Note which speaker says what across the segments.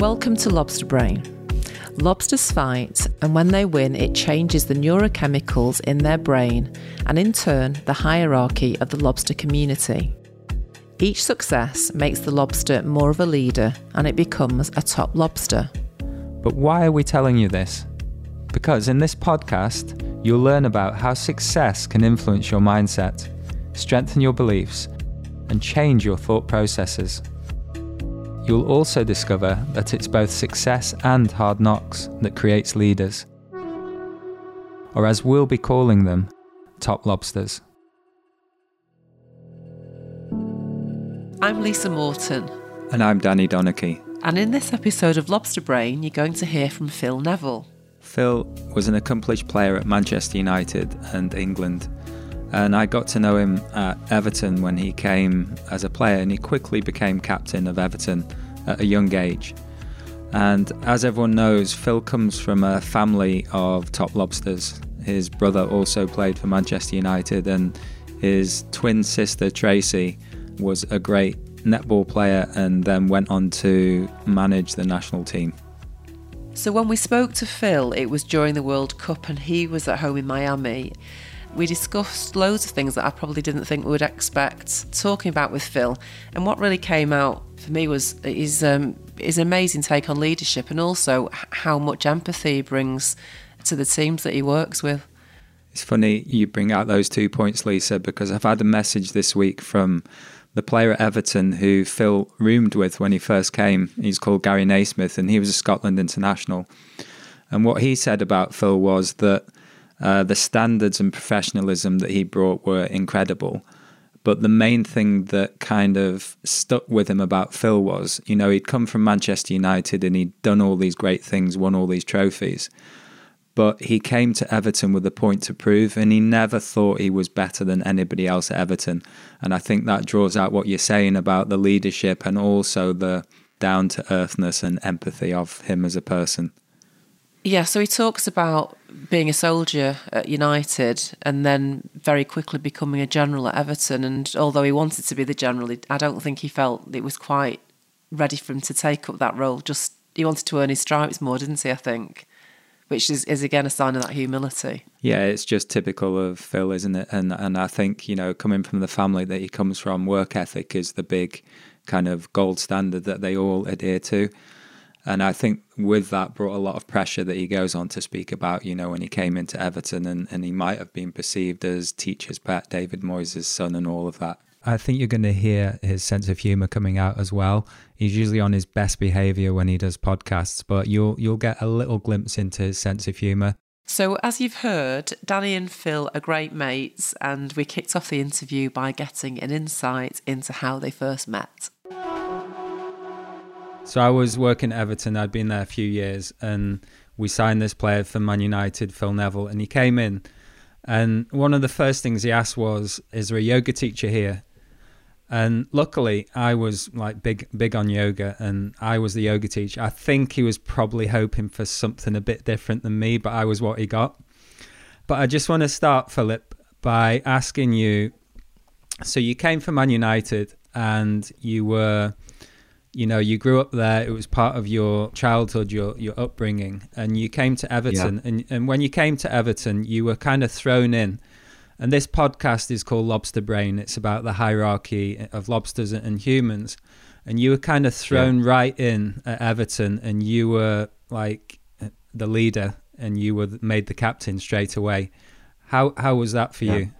Speaker 1: Welcome to Lobster Brain. Lobsters fight, and when they win, it changes the neurochemicals in their brain and, in turn, the hierarchy of the lobster community. Each success makes the lobster more of a leader and it becomes a top lobster.
Speaker 2: But why are we telling you this? Because in this podcast, you'll learn about how success can influence your mindset, strengthen your beliefs, and change your thought processes. You'll also discover that it's both success and hard knocks that creates leaders. Or as we'll be calling them, top lobsters.
Speaker 1: I'm Lisa Morton.
Speaker 2: And I'm Danny Donachie.
Speaker 1: And in this episode of Lobster Brain, you're going to hear from Phil Neville.
Speaker 2: Phil was an accomplished player at Manchester United and England. And I got to know him at Everton when he came as a player, and he quickly became captain of Everton at a young age. And as everyone knows, Phil comes from a family of top lobsters. His brother also played for Manchester United, and his twin sister Tracey was a great netball player and then went on to manage the national team.
Speaker 1: So, when we spoke to Phil, it was during the World Cup and he was at home in Miami. We discussed loads of things that I probably didn't think we would expect talking about with Phil. And what really came out for me was his, um, his amazing take on leadership and also how much empathy he brings to the teams that he works with.
Speaker 2: It's funny you bring out those two points, Lisa, because I've had a message this week from the player at Everton who Phil roomed with when he first came. He's called Gary Naysmith, and he was a Scotland international. And what he said about Phil was that uh, the standards and professionalism that he brought were incredible. But the main thing that kind of stuck with him about Phil was, you know, he'd come from Manchester United and he'd done all these great things, won all these trophies but he came to Everton with a point to prove, and he never thought he was better than anybody else at Everton. And I think that draws out what you're saying about the leadership and also the down to earthness and empathy of him as a person.
Speaker 1: Yeah, so he talks about being a soldier at United and then very quickly becoming a general at Everton. And although he wanted to be the general, I don't think he felt it was quite ready for him to take up that role. Just he wanted to earn his stripes more, didn't he? I think which is, is again a sign of that humility.
Speaker 2: Yeah, it's just typical of Phil, isn't it? And and I think you know, coming from the family that he comes from, work ethic is the big kind of gold standard that they all adhere to. And I think with that brought a lot of pressure that he goes on to speak about, you know, when he came into Everton and, and he might have been perceived as teacher's pet, David Moyes' son, and all of that. I think you're going to hear his sense of humor coming out as well. He's usually on his best behavior when he does podcasts, but you'll you'll get a little glimpse into his sense of humor.
Speaker 1: So, as you've heard, Danny and Phil are great mates, and we kicked off the interview by getting an insight into how they first met.
Speaker 2: So, I was working at Everton, I'd been there a few years, and we signed this player for Man United, Phil Neville, and he came in. And one of the first things he asked was, Is there a yoga teacher here? And luckily, I was like big, big on yoga, and I was the yoga teacher. I think he was probably hoping for something a bit different than me, but I was what he got. But I just want to start, Philip, by asking you. So you came from Man United, and you were, you know, you grew up there. It was part of your childhood, your your upbringing, and you came to Everton. Yeah. And and when you came to Everton, you were kind of thrown in and this podcast is called Lobster Brain. It's about the hierarchy of lobsters and humans. And you were kind of thrown yeah. right in at Everton, and you were like the leader, and you were made the captain straight away. How how was that for yeah. you?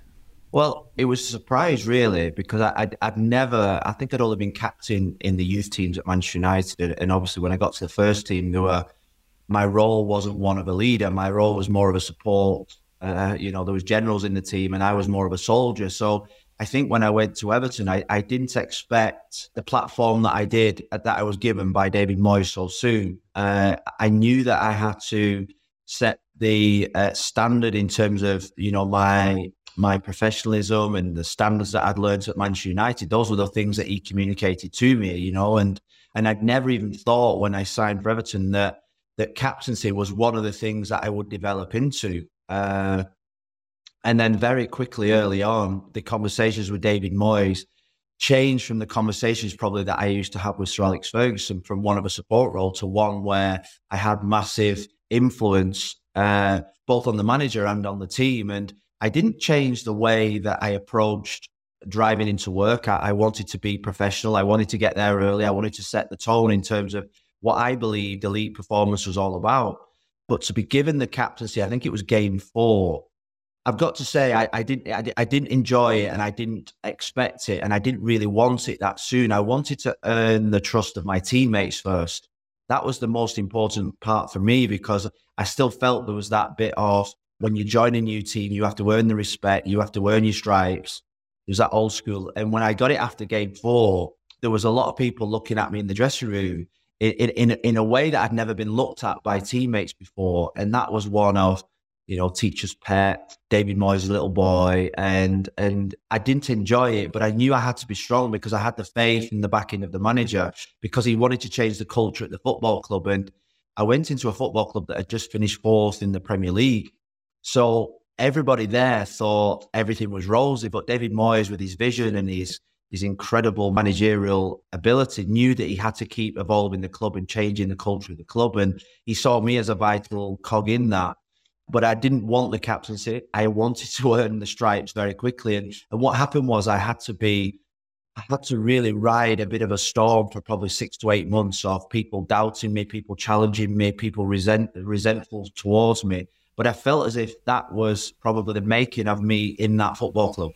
Speaker 3: Well, it was a surprise, really, because I, would I'd never, I think I'd only been captain in the youth teams at Manchester United. And obviously, when I got to the first team, there were, my role wasn't one of a leader. My role was more of a support uh, you know, there was generals in the team, and I was more of a soldier. So I think when I went to Everton, I, I didn't expect the platform that I did uh, that I was given by David Moyes so soon. Uh, I knew that I had to set the uh, standard in terms of you know my my professionalism and the standards that I'd learned at Manchester United. Those were the things that he communicated to me, you know, and and I'd never even thought when I signed for Everton that that captaincy was one of the things that I would develop into. Uh, and then very quickly early on, the conversations with David Moyes changed from the conversations probably that I used to have with Sir Alex Ferguson from one of a support role to one where I had massive influence uh, both on the manager and on the team. And I didn't change the way that I approached driving into work. I, I wanted to be professional. I wanted to get there early. I wanted to set the tone in terms of what I believed elite performance was all about. But to be given the captaincy, I think it was game four, I've got to say, I, I didn't, I, I, didn't enjoy it, and I didn't expect it, and I didn't really want it that soon. I wanted to earn the trust of my teammates first. That was the most important part for me because I still felt there was that bit of when you join a new team, you have to earn the respect, you have to earn your stripes. There's that old school. And when I got it after game four, there was a lot of people looking at me in the dressing room in in in a way that I'd never been looked at by teammates before, and that was one of you know, teacher's pet, David Moyes' little boy, and and I didn't enjoy it, but I knew I had to be strong because I had the faith in the backing of the manager because he wanted to change the culture at the football club. And I went into a football club that had just finished fourth in the Premier League. So everybody there thought everything was rosy, but David Moyes, with his vision and his his incredible managerial ability, knew that he had to keep evolving the club and changing the culture of the club. And he saw me as a vital cog in that but I didn't want the captaincy. I wanted to earn the stripes very quickly. And, and what happened was I had to be, I had to really ride a bit of a storm for probably six to eight months of people doubting me, people challenging me, people resent, resentful towards me. But I felt as if that was probably the making of me in that football club.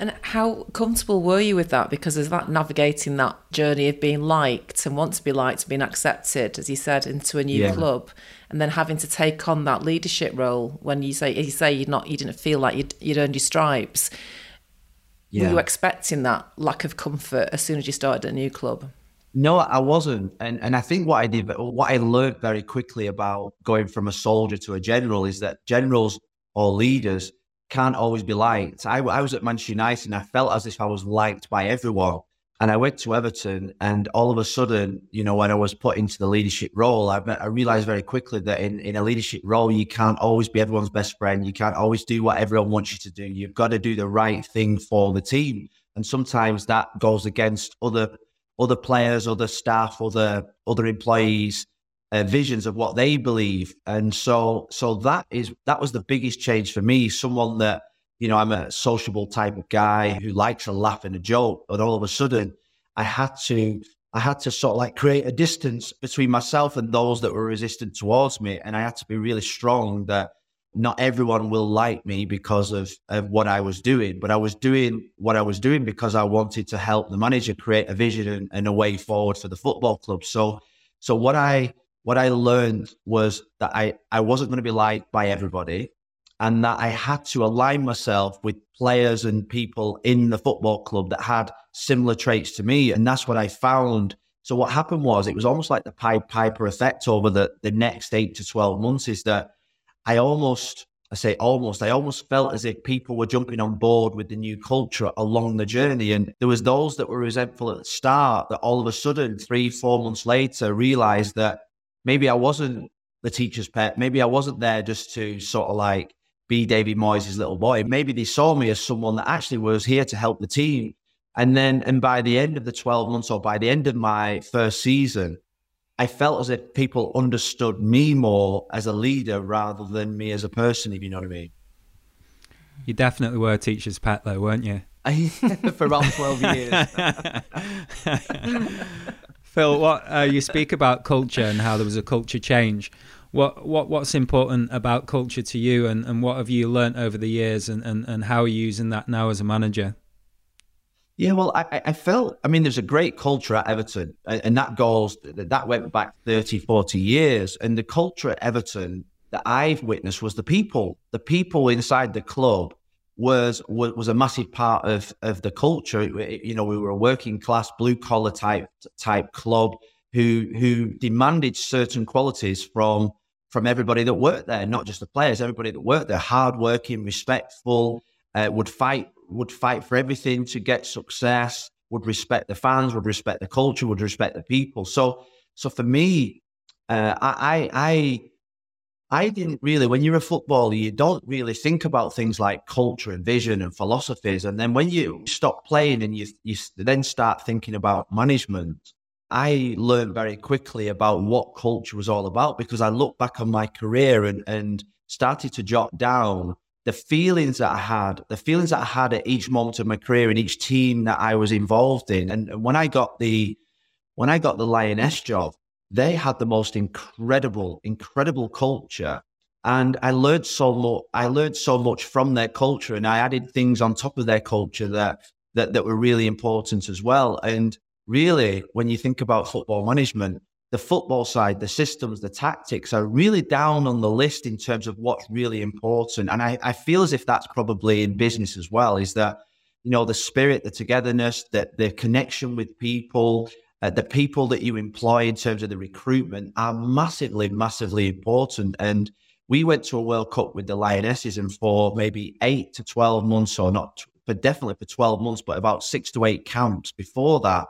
Speaker 1: And how comfortable were you with that? Because is that navigating that journey of being liked and want to be liked, being accepted, as you said, into a new yeah. club, and then having to take on that leadership role when you say you say you're not, you didn't feel like you'd, you'd earned your stripes. Yeah. Were you expecting that lack of comfort as soon as you started a new club?
Speaker 3: No, I wasn't, and and I think what I did, what I learned very quickly about going from a soldier to a general is that generals or leaders can't always be liked. I, I was at Manchester United and I felt as if I was liked by everyone. And I went to Everton, and all of a sudden, you know, when I was put into the leadership role, I, I realized very quickly that in, in a leadership role, you can't always be everyone's best friend. You can't always do what everyone wants you to do. You've got to do the right thing for the team. And sometimes that goes against other other players, other staff, other other employees uh, visions of what they believe, and so so that is that was the biggest change for me. Someone that you know I'm a sociable type of guy who likes a laugh and a joke, but all of a sudden I had to I had to sort of like create a distance between myself and those that were resistant towards me, and I had to be really strong that not everyone will like me because of, of what I was doing, but I was doing what I was doing because I wanted to help the manager create a vision and, and a way forward for the football club. So, so what I what I learned was that I, I wasn't going to be liked by everybody and that I had to align myself with players and people in the football club that had similar traits to me. And that's what I found. So what happened was it was almost like the Pied Piper effect over the, the next eight to 12 months is that I almost, I say almost, I almost felt as if people were jumping on board with the new culture along the journey. And there was those that were resentful at the start that all of a sudden, three, four months later, realized that maybe I wasn't the teacher's pet. Maybe I wasn't there just to sort of like be David Moyes' little boy. Maybe they saw me as someone that actually was here to help the team. And then, and by the end of the 12 months or by the end of my first season, I felt as if people understood me more as a leader rather than me as a person, if you know what I mean.
Speaker 2: You definitely were a teacher's pet, though, weren't you?
Speaker 3: For around 12 years.
Speaker 2: Phil, what uh, you speak about culture and how there was a culture change. What what what's important about culture to you, and, and what have you learnt over the years, and, and, and how are you using that now as a manager?
Speaker 3: Yeah, well, I, I felt, I mean, there's a great culture at Everton, and that goes, that went back 30, 40 years. And the culture at Everton that I've witnessed was the people, the people inside the club was was was a massive part of of the culture. You know, we were a working class, blue collar type type club who who demanded certain qualities from from everybody that worked there, not just the players, everybody that worked there. Hardworking, respectful, uh, would fight would fight for everything to get success. Would respect the fans, would respect the culture, would respect the people. So so for me, uh, I I I didn't really, when you're a footballer, you don't really think about things like culture and vision and philosophies. And then when you stop playing and you, you then start thinking about management, I learned very quickly about what culture was all about because I looked back on my career and, and started to jot down the feelings that I had, the feelings that I had at each moment of my career in each team that I was involved in. And when I got the when I got the Lioness job, they had the most incredible, incredible culture. And I learned so much. I learned so much from their culture, and I added things on top of their culture that that that were really important as well. And really, when you think about football management, the football side, the systems, the tactics are really down on the list in terms of what's really important. And I, I feel as if that's probably in business as well. Is that you know the spirit, the togetherness, that the connection with people, uh, the people that you employ in terms of the recruitment are massively, massively important. And we went to a World Cup with the Lionesses, and for maybe eight to 12 months, or not, but definitely for 12 months, but about six to eight camps before that,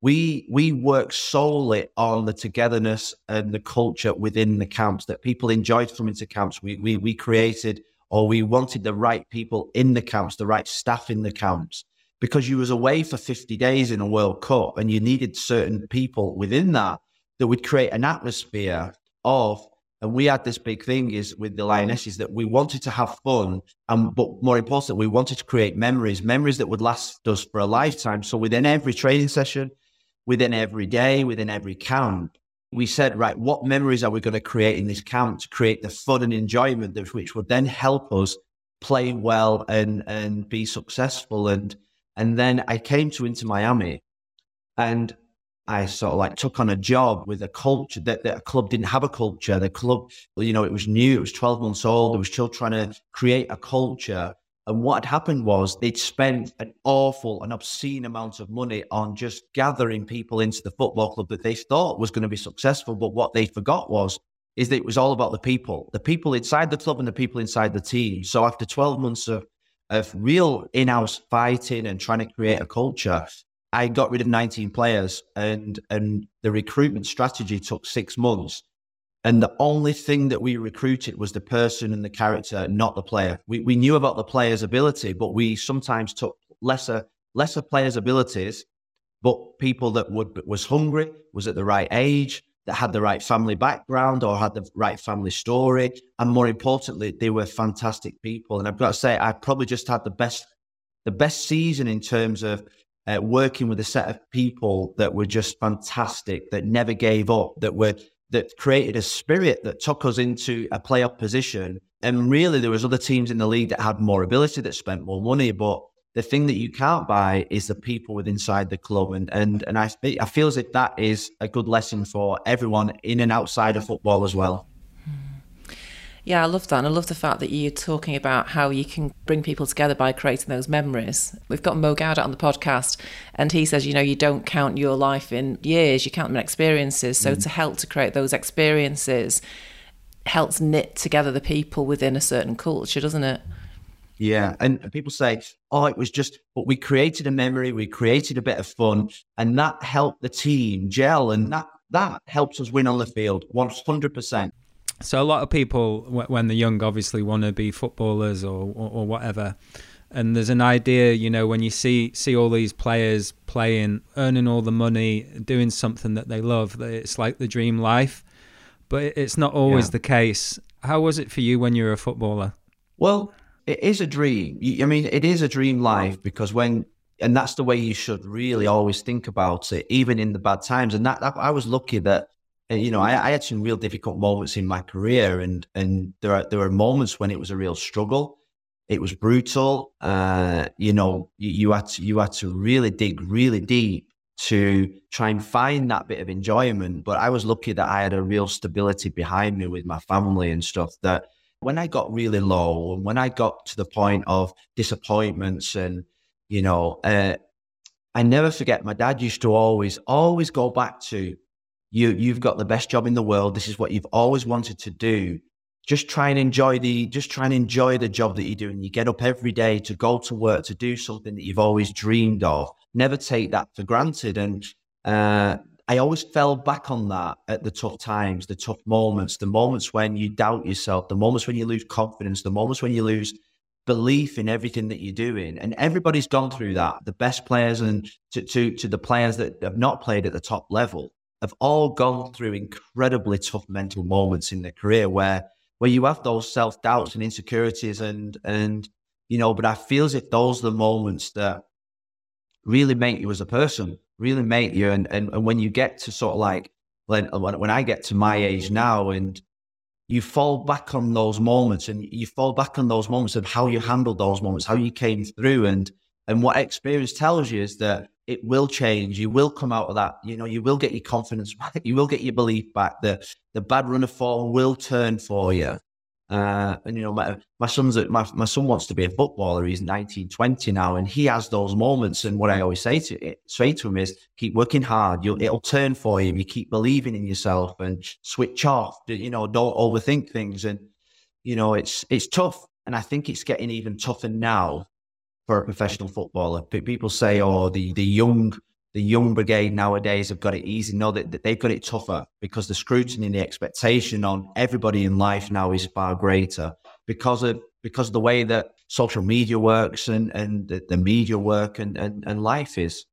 Speaker 3: we we worked solely on the togetherness and the culture within the camps that people enjoyed coming to camps. We we we created or we wanted the right people in the camps, the right staff in the camps because you was away for 50 days in a World Cup and you needed certain people within that that would create an atmosphere of and we had this big thing is with the lionesses that we wanted to have fun and but more importantly we wanted to create memories memories that would last us for a lifetime so within every training session within every day within every camp we said right what memories are we going to create in this camp to create the fun and enjoyment which would then help us play well and and be successful and and then I came to Inter Miami and I sort of like took on a job with a culture that, that a club didn't have a culture. The club, you know, it was new, it was 12 months old, they was still trying to create a culture. And what had happened was they'd spent an awful, an obscene amount of money on just gathering people into the football club that they thought was going to be successful. But what they forgot was, is that it was all about the people, the people inside the club and the people inside the team. So after 12 months of of real in-house fighting and trying to create a culture, I got rid of 19 players and and the recruitment strategy took six months. And the only thing that we recruited was the person and the character, not the player. We we knew about the player's ability, but we sometimes took lesser lesser players' abilities, but people that would was hungry, was at the right age, that had the right family background or had the right family story. And more importantly, they were fantastic people. And I've got to say, I probably just had the best, the best season in terms of uh, working with a set of people that were just fantastic, that never gave up, that were that created a spirit that took us into a playoff position. And really, there was other teams in the league that had more ability, that spent more money, but the thing that you can't buy is the people with inside the club, and and and I I feel as if that is a good lesson for everyone in and outside of football as well.
Speaker 1: Yeah, I love that. And I love the fact that you're talking about how you can bring people together by creating those memories. We've got Mo Gawdat on the podcast, and he says, you know, you don't count your life in years, you count them in experiences. So mm. to help to create those experiences helps knit together the people within a certain culture, doesn't it?
Speaker 3: Yeah. And people say, oh, it was just, but we created a memory, we created a bit of fun, and that helped the team gel. And that, that helps us win on the field 100%.
Speaker 2: So a lot of people, when they're young, obviously want to be footballers or, or, or whatever. And there's an idea, you know, when you see see all these players playing, earning all the money, doing something that they love, that it's like the dream life. But it's not always yeah. the case. How was it for you when you were a footballer?
Speaker 3: Well, it is a dream. I mean, it is a dream life because when, and that's the way you should really always think about it, even in the bad times. And that, I was lucky that, you know, I, I, had some real difficult moments in my career, and and there are there were moments when it was a real struggle. It was brutal. Uh, you know, you, you had to you had to really dig really deep to try and find that bit of enjoyment. But I was lucky that I had a real stability behind me with my family and stuff that when I got really low and when I got to the point of disappointments and, you know, uh, I never forget my dad used to always, always go back to you, you've got the best job in the world. This is what you've always wanted to do. Just try and enjoy the, just try and enjoy the job that you're doing. You get up every day to go to work, to do something that you've always dreamed of. Never take that for granted. And, uh, I always fell back on that at the tough times, the tough moments, the moments when you doubt yourself, the moments when you lose confidence, the moments when you lose belief in everything that you're doing. And everybody's gone through that. The best players and to, to, to the players that have not played at the top level have all gone through incredibly tough mental moments in their career where where you have those self doubts and insecurities and and you know, but I feel as if those are the moments that really make you as a person, really make you. And, and, and when you get to sort of like, when, when I get to my age now and you fall back on those moments and you fall back on those moments of how you handled those moments, how you came through and, and what experience tells you is that it will change. You will come out of that. You know, you will get your confidence back. You will get your belief back. The the bad run of form will turn for you. Uh, and you know, my, my son's my my son wants to be a footballer. He's 19, 20 now, and he has those moments. And what I always say to say to him is, keep working hard. You'll it'll turn for you. You keep believing in yourself and switch off. You know, don't overthink things. And you know, it's it's tough, and I think it's getting even tougher now for a professional footballer. People say, "Oh, the the young the young brigade nowadays have got it easy. No, that they've got it tougher because the scrutiny and the expectation on everybody in life now is far greater because of because of the way that social media works and and the, the media work and, and and life is.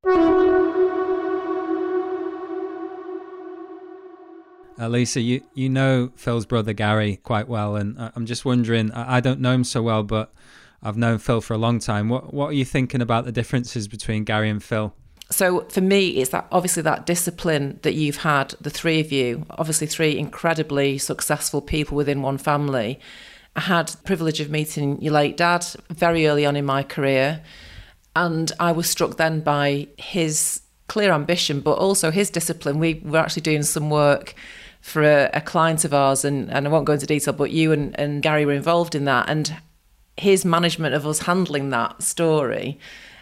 Speaker 2: Uh, Lisa, you, you know Phil's brother Gary quite well, and I'm just wondering. I don't know him so well, but I've known Phil for a long time. What what are you thinking about the differences between Gary and Phil?
Speaker 1: So for me, it's that obviously that discipline that you've had, the three of you, obviously three incredibly successful people within one family. I had the privilege of meeting your late dad very early on in my career, and I was struck then by his clear ambition, but also his discipline. We were actually doing some work for a, a client of ours, and, and I won't go into detail, but you and, and Gary were involved in that, and his management of us handling that story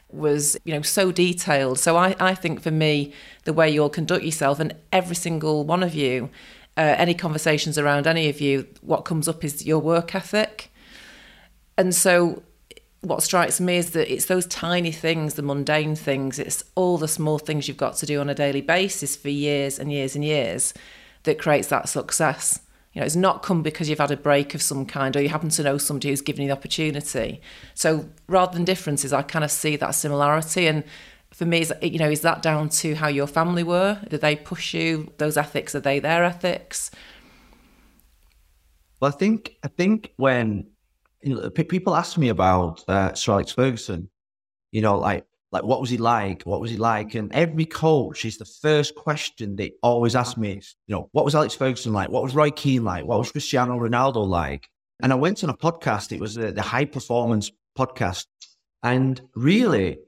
Speaker 1: was you know so detailed. So I, I think for me the way you'll conduct yourself and every single one of you uh, any conversations around any of you what comes up is your work ethic. And so what strikes me is that it's those tiny things the mundane things it's all the small things you've got to do on a daily basis for years and years and years that creates that success you know, it's not come because you've had a break of some kind or you happen to know somebody who's given you the opportunity. So rather than differences, I kind of see that similarity. And for me, is you know, is that down to how your family were? Did they push you? Those ethics are they their ethics?
Speaker 3: Well, I think I think when you know, people ask me about uh, Sir Alex Ferguson, you know, like like, what was he like? What was he like? And every coach is the first question they always ask me, you know, what was Alex Ferguson like? What was Roy Keane like? What was Cristiano Ronaldo like? And I went on a podcast. It was the, the high performance podcast. And really,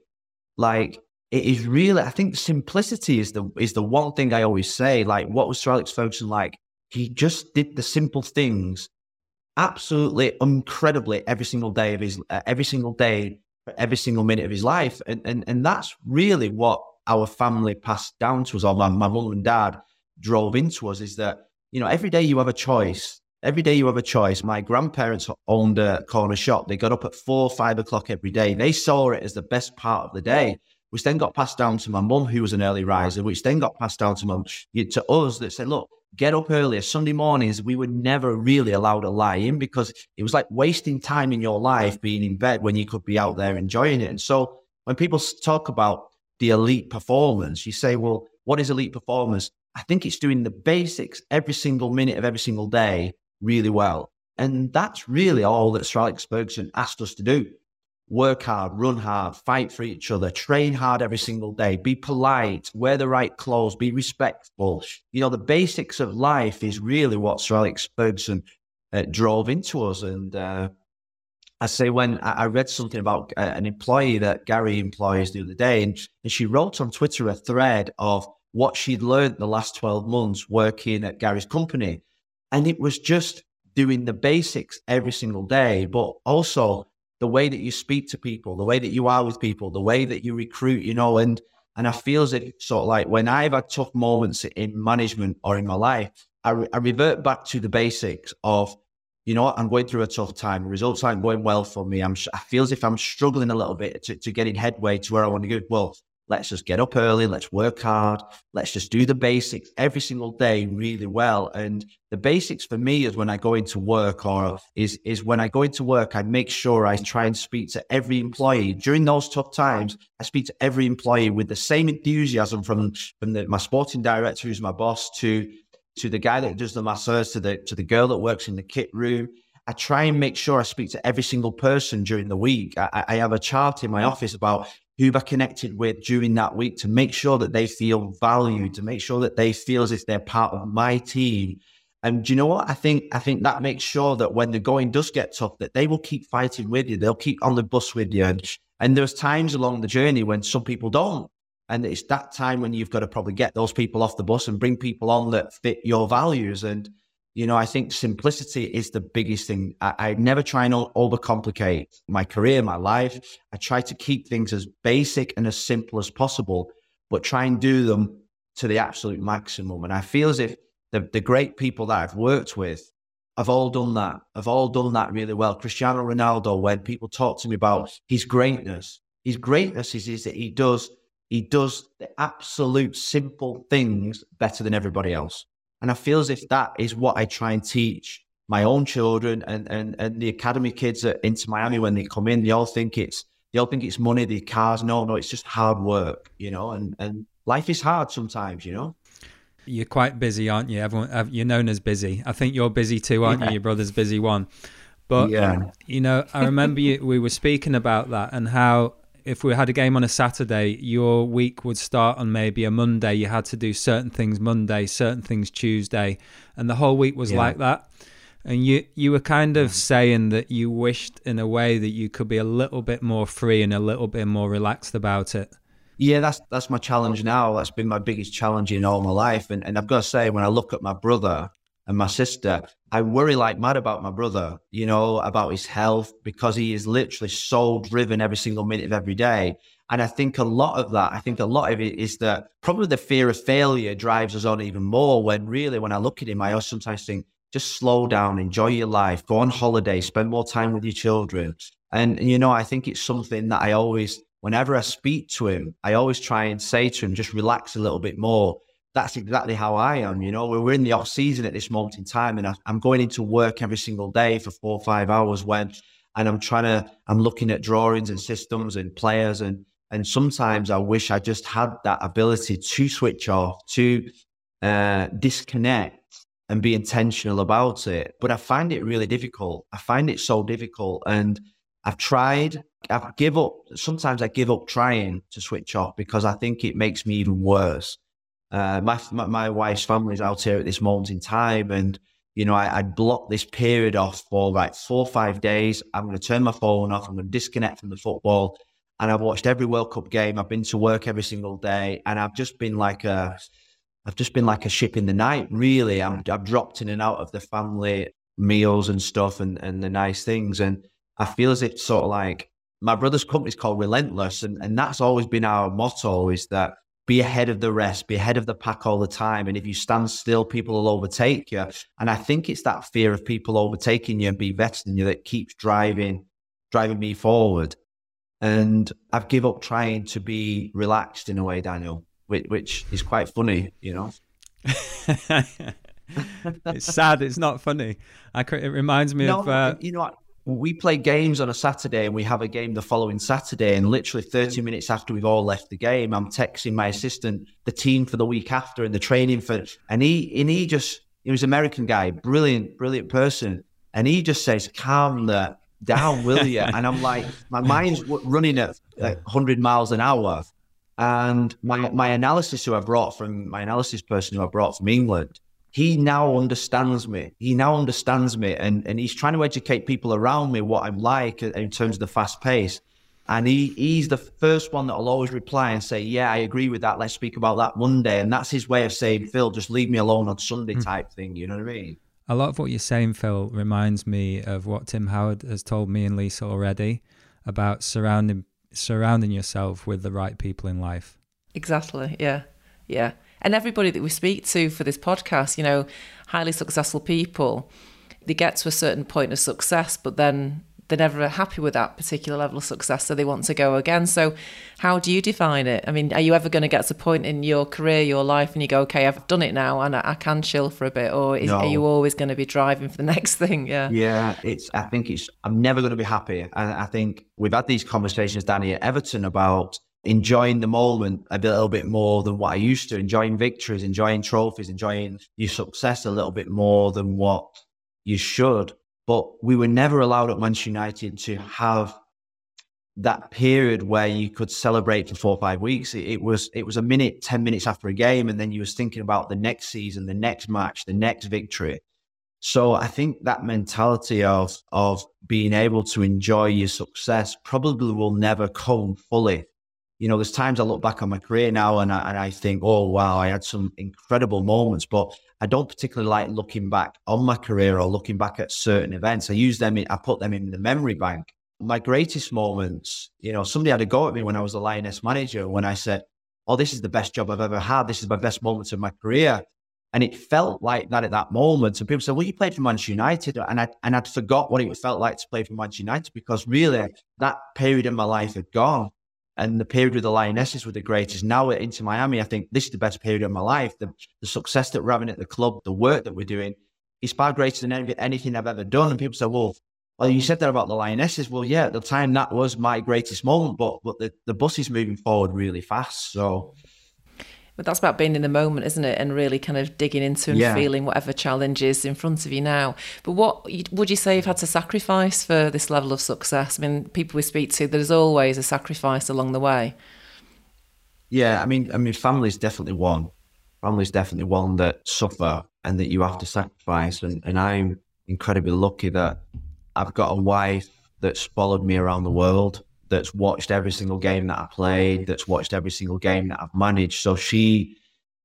Speaker 3: like, it is really, I think simplicity is the, is the one thing I always say. Like, what was Sir Alex Ferguson like? He just did the simple things absolutely incredibly every single day of his, uh, every single day every single minute of his life. And, and, and that's really what our family passed down to us, or my, my mum and dad drove into us, is that, you know, every day you have a choice. Every day you have a choice. My grandparents owned a corner shop. They got up at four, five o'clock every day. They saw it as the best part of the day which then got passed down to my mum, who was an early riser, which then got passed down to mum, to us that said, look, get up earlier. Sunday mornings, we were never really allowed to lie in because it was like wasting time in your life being in bed when you could be out there enjoying it. And so when people talk about the elite performance, you say, well, what is elite performance? I think it's doing the basics every single minute of every single day really well. And that's really all that Sir Alex Ferguson asked us to do work hard, run hard, fight for each other, train hard every single day, be polite, wear the right clothes, be respectful. You know, the basics of life is really what Sir Alex Ferguson uh, drove into us. And uh, I say, when I, I read something about uh, an employee that Gary employs the other day, and, and she wrote on Twitter a thread of what she'd learned the last 12 months working at Gary's company. And it was just doing the basics every single day, but also the way that you speak to people, the way that you are with people, the way that you recruit, you know, and and I feel as if sort of like when I've had tough moments in management or in my life, I, re- I revert back to the basics of, you know, I'm going through a tough time. Results aren't going well for me. I'm I feel as if I'm struggling a little bit to, to getting headway to where I want to go. Well, Let's just get up early. Let's work hard. Let's just do the basics every single day really well. And the basics for me is when I go into work or is, is when I go into work, I make sure I try and speak to every employee during those tough times. I speak to every employee with the same enthusiasm from, from the, my sporting director, who's my boss to, to the guy that does the massage, to the, to the girl that works in the kit room. I try and make sure I speak to every single person during the week. I, I have a chart in my office about who I connected with during that week to make sure that they feel valued, to make sure that they feel as if they're part of my team. And do you know what? I think I think that makes sure that when the going does get tough, that they will keep fighting with you. They'll keep on the bus with you. And, and there's times along the journey when some people don't. And it's that time when you've got to probably get those people off the bus and bring people on that fit your values. And you know, I think simplicity is the biggest thing. I, I, never try and overcomplicate my career, my life. I try to keep things as basic and as simple as possible, but try and do them to the absolute maximum. And I feel as if the, the great people that I've worked with have all done that, have all done that really well. Cristiano Ronaldo, when people talk to me about his greatness, his greatness is, is that he does he does the absolute simple things better than everybody else. And I feel as if that is what I try and teach my own children and, and, and the academy kids at Inter Miami when they come in. They all think it's they all think it's money, the cars. No, no, it's just hard work, you know. And and life is hard sometimes, you know.
Speaker 2: You're quite busy, aren't you? Everyone, you're known as busy. I think you're busy too, aren't yeah. you? Your brother's busy one. But yeah. you know, I remember you, we were speaking about that and how if we had a game on a Saturday, your week would start on maybe a Monday. You had to do certain things Monday, certain things Tuesday, and the whole week was yeah. like that. And you you were kind of mm. saying that you wished in a way that you could be a little bit more free and a little bit more relaxed about it.
Speaker 3: Yeah, that's that's my challenge now. That's been my biggest challenge in all my life. And and I've got to say, when I look at my brother, and my sister. I worry like mad about my brother, you know, about his health because he is literally so driven every single minute of every day. And I think a lot of that, I think a lot of it is that probably the fear of failure drives us on even more. When really, when I look at him, I sometimes think, just slow down, enjoy your life, go on holiday, spend more time with your children. And, you know, I think it's something that I always, whenever I speak to him, I always try and say to him, just relax a little bit more that's exactly how I am. You know, we're in the off season at this moment in time, and I, am going into work every single day for four or five hours when, and I'm trying to, I'm looking at drawings and systems and players, and and sometimes I wish I just had that ability to switch off, to uh, disconnect, and be intentional about it. But I find it really difficult. I find it so difficult, and I've tried. I've give up. Sometimes I give up trying to switch off because I think it makes me even worse uh, my, my, my wife's family's out here at this moment in time, and you know I, I'd block this period off for like four or five days. I'm going to turn my phone off. I'm going to disconnect from the football, and I've watched every World Cup game. I've been to work every single day, and I've just been like a, I've just been like a ship in the night. Really, I'm I've dropped in and out of the family meals and stuff, and and the nice things, and I feel as if sort of like my brother's company is called Relentless, and and that's always been our motto is that be ahead of the rest, be ahead of the pack all the time. And if you stand still, people will overtake you. And I think it's that fear of people overtaking you and be better than you that keeps driving, driving me forward. And I've give up trying to be relaxed in a way, Daniel, which, which is quite funny, you know.
Speaker 2: it's sad. It's not funny. I, it reminds me no, of. Uh,
Speaker 3: you know what? We play games on a Saturday and we have a game the following Saturday. And literally 30 minutes after we've all left the game, I'm texting my assistant the team for the week after and the training for, and he, and he just, he was an American guy, brilliant, brilliant person. And he just says, calm the down, will you? and I'm like, my mind's running at like 100 miles an hour. And my, my analysis who I brought from my analysis person who I brought from England, he now understands me. He now understands me, and and he's trying to educate people around me what I'm like in terms of the fast pace. And he he's the first one that'll always reply and say, "Yeah, I agree with that. Let's speak about that Monday." And that's his way of saying, "Phil, just leave me alone on Sunday," mm. type thing. You know what I mean?
Speaker 2: A lot of what you're saying, Phil, reminds me of what Tim Howard has told me and Lisa already about surrounding surrounding yourself with the right people in life.
Speaker 1: Exactly. Yeah. Yeah and everybody that we speak to for this podcast, you know, highly successful people, they get to a certain point of success, but then they're never happy with that particular level of success, so they want to go again. So, how do you define it? I mean, are you ever going to get to a point in your career, your life, and you go, okay, I've done it now, and I, I can chill for a bit, or is, no. are you always going to be driving for the next thing? Yeah,
Speaker 3: yeah. It's. I think it's. I'm never going to be happy. And I think we've had these conversations, Danny, at Everton about enjoying the moment a little bit more than what I used to, enjoying victories, enjoying trophies, enjoying your success a little bit more than what you should. But we were never allowed at Manchester United to have that period where you could celebrate for four or five weeks. It, it, was it was a minute, ten minutes after a game, and then you was thinking about the next season, the next match, the next victory. So I think that mentality of of being able to enjoy your success probably will never come fully. You know, there's times I look back on my career now and I, and I think, oh wow, I had some incredible moments, but I don't particularly like looking back on my career or looking back at certain events. I use them, in, I put them in the memory bank. My greatest moments, you know, somebody had a go at me when I was a Lioness manager when I said, oh, this is the best job I've ever had. This is my best moments of my career. And it felt like that at that moment. And people said, well, you played for Manchester United. And, I, and I'd forgot what it felt like to play for Manchester United because really that period in my life had gone and the period with the Lionesses were the greatest. Now we're into Miami. I think this is the best period of my life. The, the success that we're having at the club, the work that we're doing, is far greater than any, anything I've ever done. And people say, well, well, you said that about the Lionesses. Well, yeah, at the time that was my greatest moment, but but the, the bus is moving forward really fast. So
Speaker 1: but that's about being in the moment, isn't it? And really kind of digging into and yeah. feeling whatever challenge is in front of you now. But what would you say you've had to sacrifice for this level of success? I mean, people we speak to, there's always a sacrifice along the way.
Speaker 3: Yeah, I mean, I mean, family's definitely one. Family is definitely one that suffer and that you have to sacrifice. And, and I'm incredibly lucky that I've got a wife that's followed me around the world that's watched every single game that I played, that's watched every single game that I've managed. So she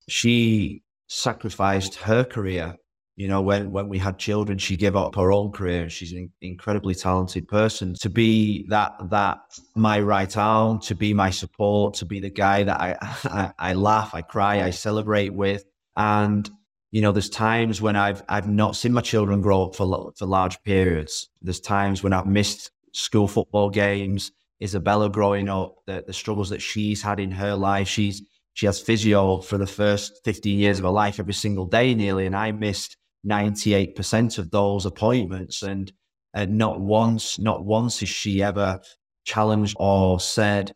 Speaker 3: she sacrificed her career. You know, when when we had children, she gave up her own career. She's an incredibly talented person. To be that that my right arm, to be my support, to be the guy that I I, I laugh, I cry, I celebrate with, and you know, there's times when I've I've not seen my children grow up for for large periods. There's times when I've missed school football games. Isabella growing up, the, the struggles that she's had in her life. She's she has physio for the first 15 years of her life every single day nearly, and I missed 98% of those appointments. And, and not once, not once has she ever challenged or said,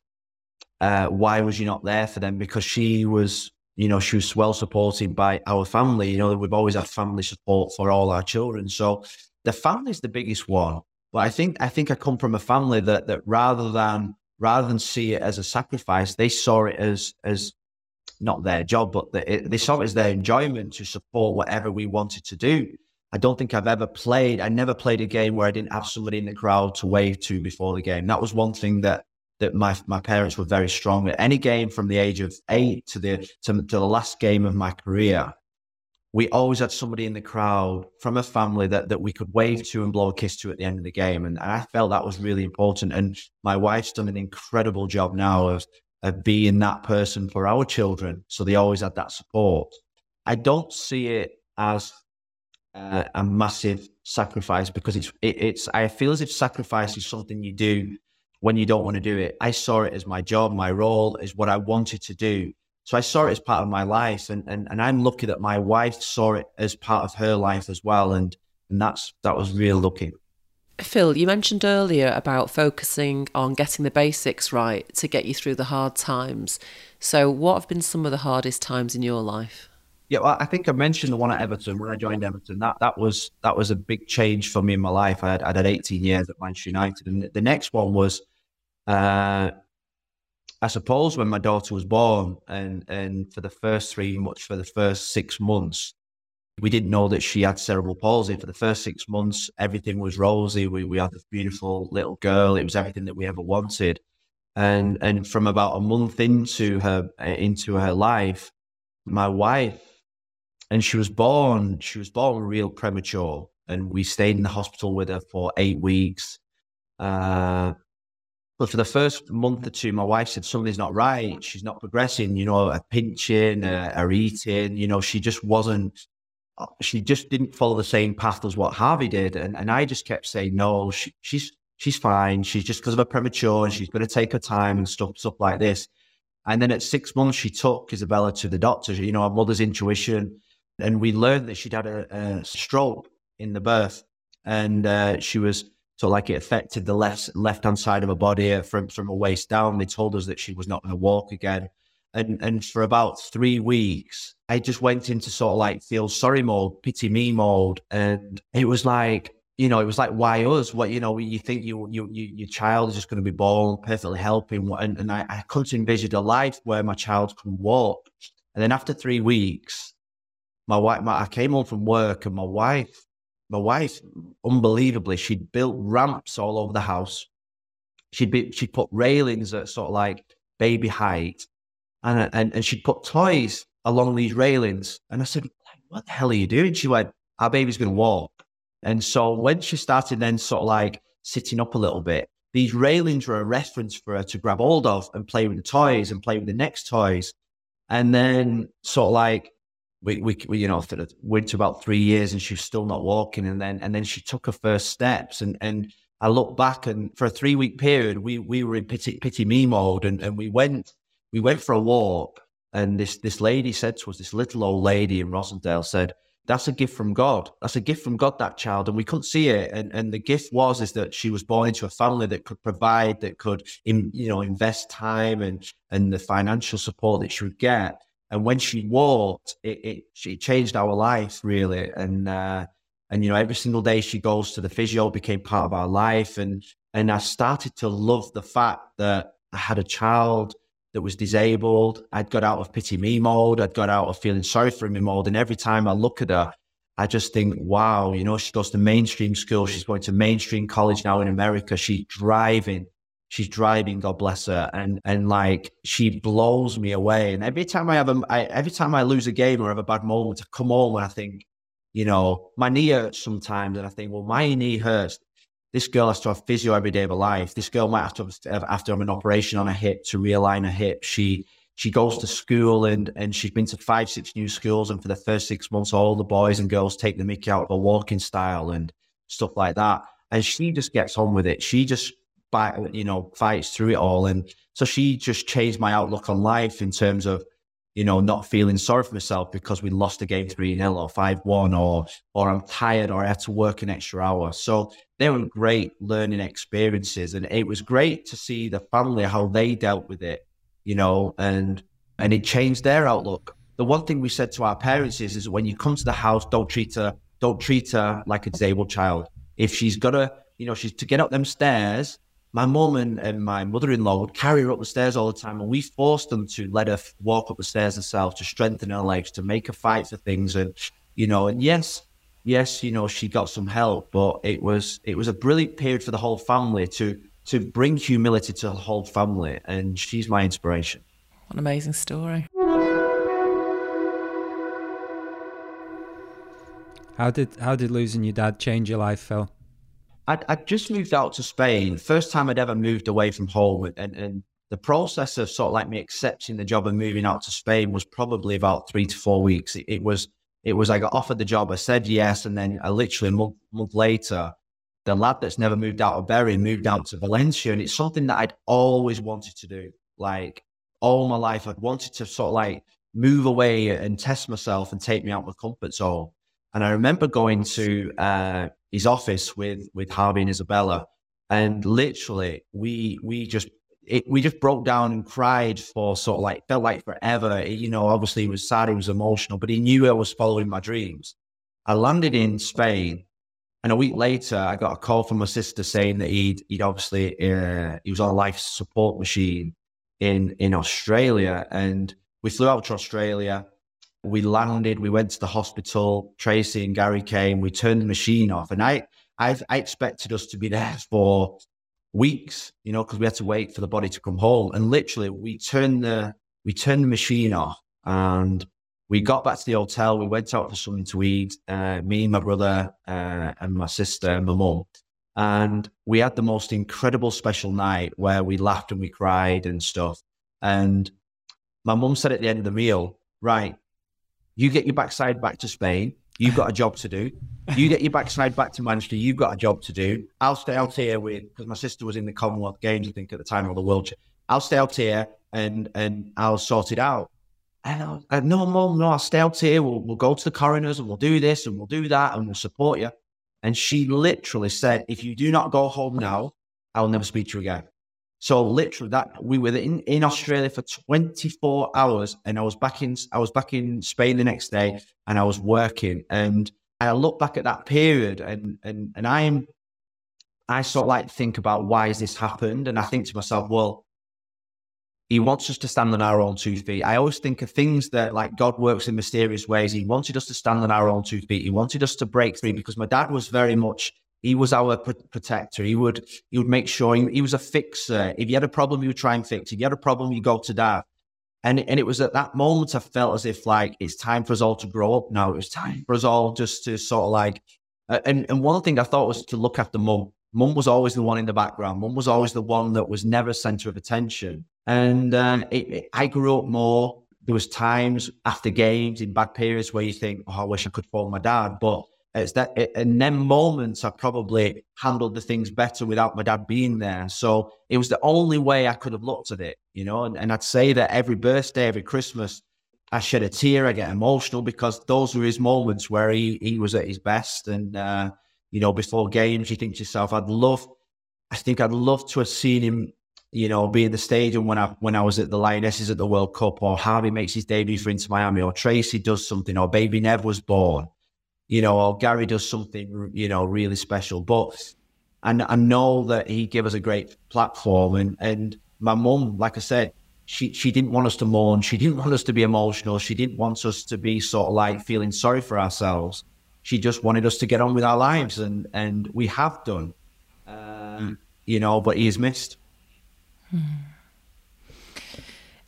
Speaker 3: uh, why was you not there for them? Because she was, you know, she was well supported by our family. You know, we've always had family support for all our children. So the family is the biggest one. But I think I think I come from a family that that rather than rather than see it as a sacrifice, they saw it as as not their job, but the, they saw it as their enjoyment to support whatever we wanted to do. I don't think I've ever played. I never played a game where I didn't have somebody in the crowd to wave to before the game. That was one thing that that my my parents were very strong at. Any game from the age of eight to the to, to the last game of my career, we always had somebody in the crowd from a family that, that we could wave to and blow a kiss to at the end of the game. And, and I felt that was really important. And my wife's done an incredible job now of, of being that person for our children. So they always had that support. I don't see it as uh, a massive sacrifice because it's, it, it's, I feel as if sacrifice is something you do when you don't want to do it. I saw it as my job, my role, is what I wanted to do. So I saw it as part of my life, and, and, and I'm lucky that my wife saw it as part of her life as well, and and that's that was real lucky.
Speaker 1: Phil, you mentioned earlier about focusing on getting the basics right to get you through the hard times. So, what have been some of the hardest times in your life?
Speaker 3: Yeah, well, I think I mentioned the one at Everton when I joined Everton. That that was that was a big change for me in my life. I had, I had 18 years at Manchester United, and the next one was uh, I suppose when my daughter was born, and and for the first three much for the first six months, we didn't know that she had cerebral palsy. For the first six months, everything was rosy. We we had this beautiful little girl. It was everything that we ever wanted. And and from about a month into her into her life, my wife, and she was born. She was born real premature, and we stayed in the hospital with her for eight weeks. Uh, but for the first month or two, my wife said something's not right. She's not progressing. You know, her pinching, her, her eating. You know, she just wasn't. She just didn't follow the same path as what Harvey did, and and I just kept saying no. She, she's she's fine. She's just because of her premature and she's going to take her time and stuff, stuff like this. And then at six months, she took Isabella to the doctor, you know, our mother's intuition. And we learned that she'd had a, a stroke in the birth and uh, she was of like it affected the left left hand side of her body uh, from, from her waist down. They told us that she was not going to walk again. And, and for about three weeks, I just went into sort of like feel sorry mode, pity me mode. And it was like, you know, it was like, why us? What, you know, you think you, you, you your child is just going to be born perfectly healthy. And, and I, I couldn't envision a life where my child can walk. And then after three weeks, my wife, my, I came home from work and my wife, my wife, unbelievably, she'd built ramps all over the house. She'd be, she'd put railings at sort of like baby height and, and, and she'd put toys along these railings. And I said, what the hell are you doing? She went, our baby's going to walk. And so when she started then sort of like sitting up a little bit, these railings were a reference for her to grab hold of and play with the toys and play with the next toys. And then sort of like we, we, we you know, went to about three years and she's still not walking. And then, and then she took her first steps and, and I look back and for a three week period, we, we were in pity, pity me mode and, and we went, we went for a walk and this, this lady said to us, this little old lady in Rossendale said, that's a gift from God. That's a gift from God, that child. And we couldn't see it. And, and the gift was, is that she was born into a family that could provide, that could, in, you know, invest time and, and the financial support that she would get. And when she walked, it, it, she changed our life really. And, uh, and, you know, every single day she goes to the physio, became part of our life. And, and I started to love the fact that I had a child that was disabled. I'd got out of pity me mode. I'd got out of feeling sorry for me mode. And every time I look at her, I just think, wow, you know, she goes to mainstream school. She's going to mainstream college now in America. She's driving. She's driving, God bless her. And, and like, she blows me away. And every time I have a, I, every time I lose a game or have a bad moment, I come home and I think, you know, my knee hurts sometimes. And I think, well, my knee hurts this girl has to have physio every day of her life. This girl might have to have, have to have an operation on her hip to realign her hip. She she goes to school and and she's been to five six new schools and for the first six months all the boys and girls take the mickey out of her walking style and stuff like that and she just gets on with it she just you know fights through it all and so she just changed my outlook on life in terms of you know, not feeling sorry for myself because we lost a game 3 0 or 5 1 or or I'm tired or I had to work an extra hour. So they were great learning experiences. And it was great to see the family, how they dealt with it, you know, and and it changed their outlook. The one thing we said to our parents is, is when you come to the house, don't treat her, don't treat her like a disabled child. If she's got to, you know, she's to get up them stairs, my mum and, and my mother-in-law would carry her up the stairs all the time and we forced them to let her walk up the stairs herself to strengthen her legs to make her fight for things and you know and yes yes you know she got some help but it was it was a brilliant period for the whole family to to bring humility to the whole family and she's my inspiration.
Speaker 1: What an amazing story.
Speaker 2: How did how did losing your dad change your life phil
Speaker 3: I'd, I'd just moved out to Spain. First time I'd ever moved away from home. And, and the process of sort of like me accepting the job and moving out to Spain was probably about three to four weeks. It, it was, it was, I got offered the job. I said yes. And then I literally a month, month later, the lad that's never moved out of Bury moved out to Valencia. And it's something that I'd always wanted to do. Like all my life, I'd wanted to sort of like move away and test myself and take me out of my comfort zone. And I remember going to uh, his office with with Harvey and Isabella, and literally we we just it, we just broke down and cried for sort of like felt like forever. You know, obviously he was sad, he was emotional, but he knew I was following my dreams. I landed in Spain, and a week later, I got a call from my sister saying that he'd he'd obviously uh, he was on a life support machine in in Australia, and we flew out to Australia we landed, we went to the hospital. Tracey and Gary came. We turned the machine off, and I, I, I expected us to be there for weeks, you know, because we had to wait for the body to come home. And literally, we turned the we turned the machine off, and we got back to the hotel. We went out for something to eat. Uh, me, my brother, uh, and my sister and my mum. And we had the most incredible special night where we laughed and we cried and stuff. And my mum said at the end of the meal, right, you get your backside back to Spain. You've got a job to do. You get your backside back to Manchester. You've got a job to do. I'll stay out here with because my sister was in the Commonwealth Games, I think, at the time, or the World. I'll stay out here and and I'll sort it out. And I was, uh, no, mom, no, I'll stay out here. We'll we'll go to the coroners and we'll do this and we'll do that and we'll support you. And she literally said, if you do not go home now, I'll never speak to you again. So literally that we were in, in Australia for 24 hours and I was back in I was back in Spain the next day and I was working and I look back at that period and and and I'm I sort of like think about why has this happened and I think to myself, well, he wants us to stand on our own two feet. I always think of things that like God works in mysterious ways. He wanted us to stand on our own two feet. He wanted us to break free because my dad was very much he was our protector. He would he would make sure he, he, was a fixer. If you had a problem, you would try and fix. If you had a problem, you go to dad. And and it was at that moment I felt as if like it's time for us all to grow up now. It was time for us all just to sort of like. And and one thing I thought was to look after mum. Mum was always the one in the background. Mum was always the one that was never center of attention. And uh, it, it, I grew up more. There was times after games in bad periods where you think, "Oh, I wish I could phone my dad," but it's that in them moments I probably handled the things better without my dad being there. So it was the only way I could have looked at it, you know. And, and I'd say that every birthday, every Christmas, I shed a tear, I get emotional because those were his moments where he he was at his best. And uh, you know, before games, you think to yourself, I'd love, I think I'd love to have seen him, you know, be in the stadium when I when I was at the Lionesses at the World Cup, or Harvey makes his debut for Inter Miami, or Tracey does something, or Baby Nev was born you know, or Gary does something, you know, really special. But and I know that he gave us a great platform. And and my mum, like I said, she she didn't want us to mourn. She didn't want us to be emotional. She didn't want us to be sort of like feeling sorry for ourselves. She just wanted us to get on with our lives, and and we have done. Um, you know, but he is missed.
Speaker 1: Hmm.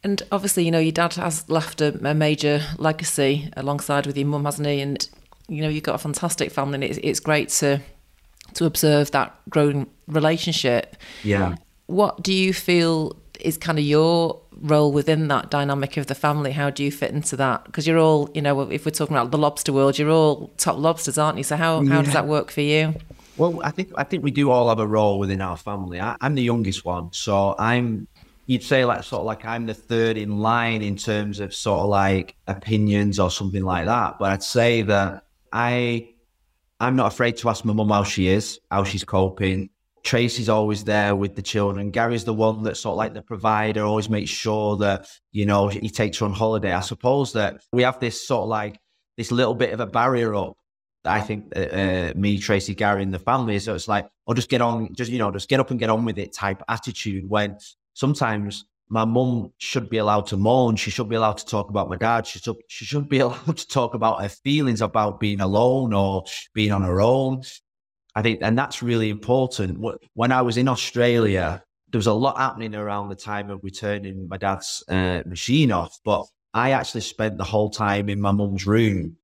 Speaker 1: And obviously, you know, your dad has left a, a, major legacy alongside with your mum, hasn't he? And you know you've got a fantastic family and it's, it's great to to observe that growing relationship.
Speaker 3: Yeah.
Speaker 1: What do you feel is kind of your role within that dynamic of the family? How do you fit into that? Because you're all you know if we're talking about the lobster world you're all top lobsters aren't you? So how, how does that work for you?
Speaker 3: Well i think i think we do all have a role within our family. I, i'm the youngest one so i'm you'd say like sort of like I'm the third in line in terms of sort of like opinions or something like that. But I'd say that I I'm not afraid to ask my mum how she is, how she's coping. Tracey's always there with the children. Gary's the one that's sort of like the provider, always makes sure that, you know, he takes her on holiday. I suppose that we have this sort of like this little bit of a barrier up. I think uh, uh, me, Tracey, Gary, and the family. So it's like, oh, just get on, just, you know, just get up and get on with it type attitude when sometimes my mum should be allowed to mourn. She should be allowed to talk about my dad. She should, she should be allowed to talk about her feelings about being alone or being on her own. I think, and that's really important. When I was in Australia, there was a lot happening around the time of returning my dad's uh, machine off. But I actually spent the whole time in my mum's room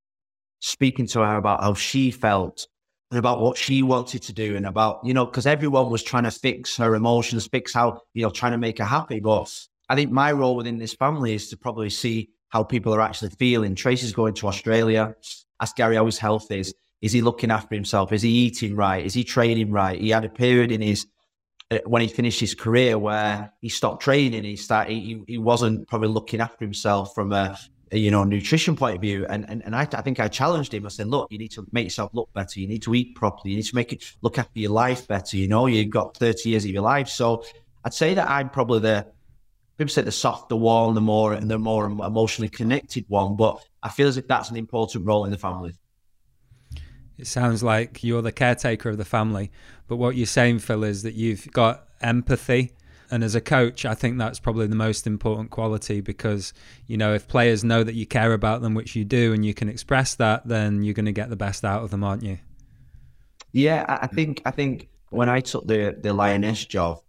Speaker 3: speaking to her about how she felt and about what she wanted to do and about, you know, because everyone was trying to fix her emotions, fix how, you know, trying to make her happy. But I think my role within this family is to probably see how people are actually feeling. Tracey's going to Australia. Ask Gary how his health is. Is he looking after himself? Is he eating right? Is he training right? He had a period in his uh, when he finished his career where he stopped training. He started. He, he wasn't probably looking after himself from a you know, nutrition point of view. And and, and I, I think I challenged him. I said, look, you need to make yourself look better. You need to eat properly. You need to make it look after your life better. You know, you've got 30 years of your life. So I'd say that I'm probably the people say the softer one, the more and the more emotionally connected one. But I feel as if that's an important role in the family.
Speaker 2: It sounds like you're the caretaker of the family. But what you're saying, Phil, is that you've got empathy and as a coach, I think that's probably the most important quality because, you know, if players know that you care about them, which you do, and you can express that, then you're going to get the best out of them, aren't you?
Speaker 3: Yeah, I think I think when I took the the lioness job,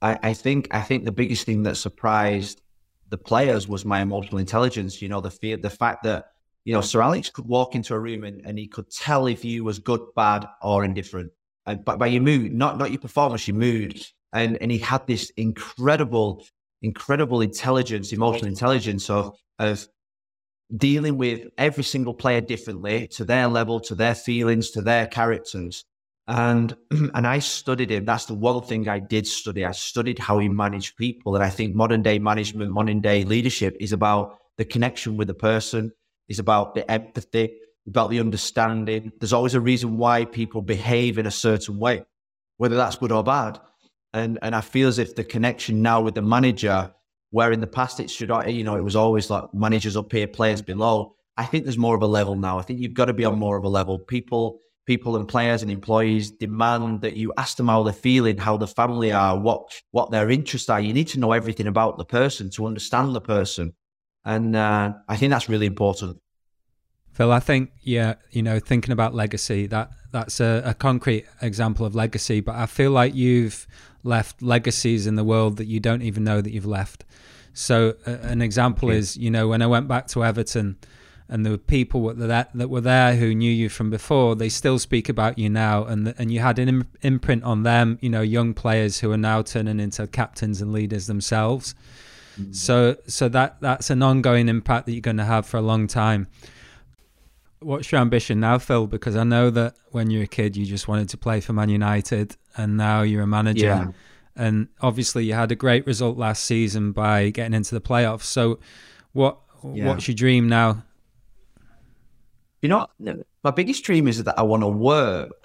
Speaker 3: I, I think I think the biggest thing that surprised the players was my emotional intelligence. You know, the fear, the fact that you know Sir Alex could walk into a room and, and he could tell if you was good, bad, or indifferent, and by, by your mood, not not your performance, your mood and and he had this incredible, incredible intelligence, emotional intelligence of of dealing with every single player differently to their level, to their feelings, to their characters. And and I studied him. That's the one thing I did study. I studied how he managed people. And I think modern day management, modern day leadership is about the connection with the person, is about the empathy, about the understanding. There's always a reason why people behave in a certain way, whether that's good or bad. And and I feel as if the connection now with the manager, where in the past it should, you know, it was always like managers up here, players below. I think there's more of a level now. I think you've got to be on more of a level. People, people and players and employees demand that you ask them how they're feeling, how the family are, what what their interests are. You need to know everything about the person to understand the person, and uh, I think that's really important.
Speaker 2: Phil, I think yeah, you know, thinking about legacy that that's a, a concrete example of legacy, but I feel like you've left legacies in the world that you don't even know that you've left. So uh, an example is, you know, when I went back to Everton and there were people that, that were there who knew you from before, they still speak about you now and and you had an imprint on them, you know, young players who are now turning into captains and leaders themselves. Mm-hmm. So so that that's an ongoing impact that you're going to have for a long time. What's your ambition now, Phil? Because I know that when you were a kid, you just wanted to play for Man United, and now you're a manager. Yeah. And obviously, you had a great result last season by getting into the playoffs. So, what yeah. what's your dream now?
Speaker 3: You know, my biggest dream is that I want to work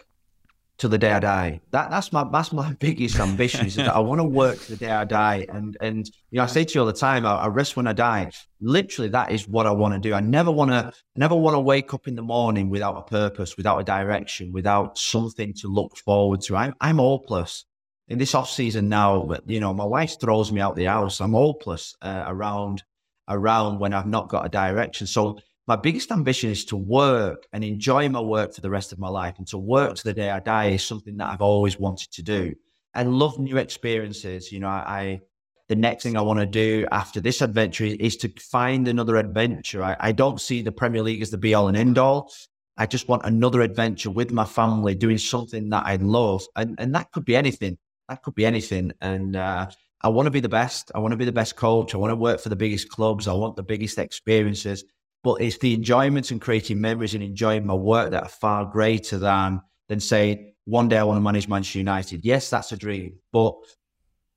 Speaker 3: to the day I die. That that's my that's my biggest ambition is that I want to work to the day I die. And and you know, I say to you all the time, I, I rest when I die. Literally, that is what I want to do. I never want to never want to wake up in the morning without a purpose, without a direction, without something to look forward to. I'm I'm hopeless in this off season now. But you know, my wife throws me out the house. I'm hopeless uh, around around when I've not got a direction. So my biggest ambition is to work and enjoy my work for the rest of my life and to work to the day I die is something that I've always wanted to do and love new experiences. You know, I, I the next thing I want to do after this adventure is to find another adventure. I, I don't see the Premier League as the be all and end all. I just want another adventure with my family, doing something that I love. And, and that could be anything. That could be anything. And uh, I want to be the best. I want to be the best coach. I want to work for the biggest clubs. I want the biggest experiences but it's the enjoyment and creating memories and enjoying my work that are far greater than than saying one day I want to manage Manchester United. Yes, that's a dream, but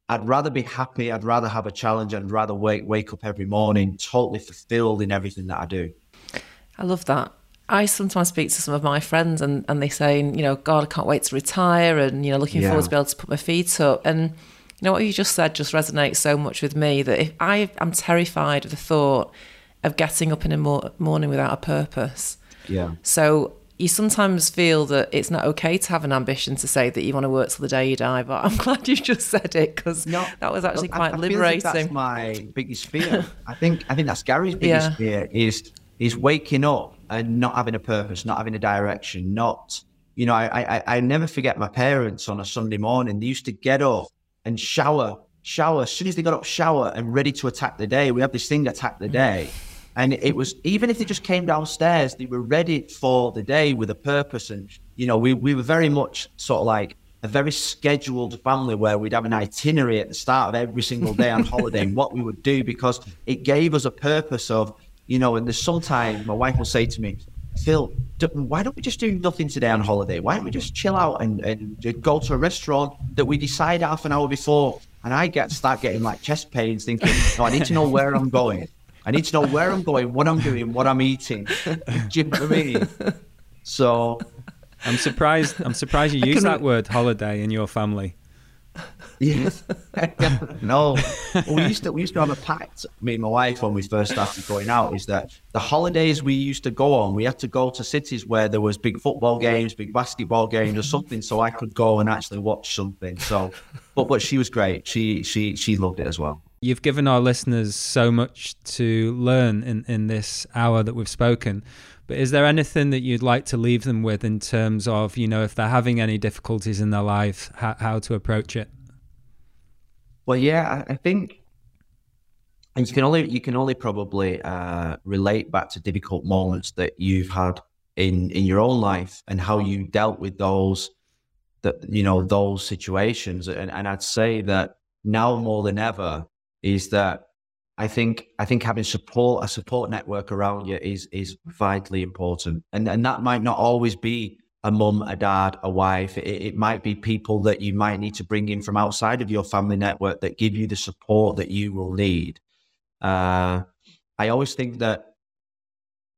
Speaker 3: I'd rather be happy. I'd rather have a challenge. I'd rather wake wake up every morning totally fulfilled in everything that I do.
Speaker 1: I love that. I sometimes speak to some of my friends and, and they say, you know, God, I can't wait to retire and, you know, looking yeah. forward to be able to put my feet up. And, you know, what you just said just resonates so much with me that if I am terrified of the thought of getting up in the morning without a purpose.
Speaker 3: Yeah.
Speaker 1: So you sometimes feel that it's not okay to have an ambition to say that you want to work till the day you die. But I'm glad you just said it because no, that was actually quite I, I liberating.
Speaker 3: Like that's my biggest fear. I think I think that's Gary's biggest yeah. fear is is waking up and not having a purpose, not having a direction, not you know. I I, I never forget my parents on a Sunday morning. They used to get up and shower, shower. As soon as they got up, shower and ready to attack the day. We have this thing, attack the mm-hmm. day. And it was even if they just came downstairs, they were ready for the day with a purpose. And you know, we we were very much sort of like a very scheduled family where we'd have an itinerary at the start of every single day on holiday and what we would do because it gave us a purpose of, you know, and there's sometimes my wife will say to me, Phil, why don't we just do nothing today on holiday? Why don't we just chill out and, and go to a restaurant that we decide half an hour before? And I get start getting like chest pains thinking, no, I need to know where I'm going. I need to know where I'm going, what I'm doing, what I'm eating. Do you know what I mean? So
Speaker 2: I'm surprised. I'm surprised you use that word holiday in your family.
Speaker 3: Yes. no. Well, we used to we used to have a pact, me and my wife, when we first started going out, is that the holidays we used to go on, we had to go to cities where there was big football games, big basketball games, or something, so I could go and actually watch something. So, but but she was great. She she she loved it as well.
Speaker 2: You've given our listeners so much to learn in, in this hour that we've spoken. But is there anything that you'd like to leave them with in terms of, you know, if they're having any difficulties in their life, how, how to approach it?
Speaker 3: Well, yeah, I, think and you can only you can only probably uh, relate back to difficult moments that you've had in in your own life and how you dealt with those that you know those situations and, and I'd say that now more than ever is that I think I think having support a support network around you is is vitally important, and and that might not always be a mum, a dad, a wife. It, it, might be people that you might need to bring in from outside of your family network that give you the support that you will need. Uh, I always think that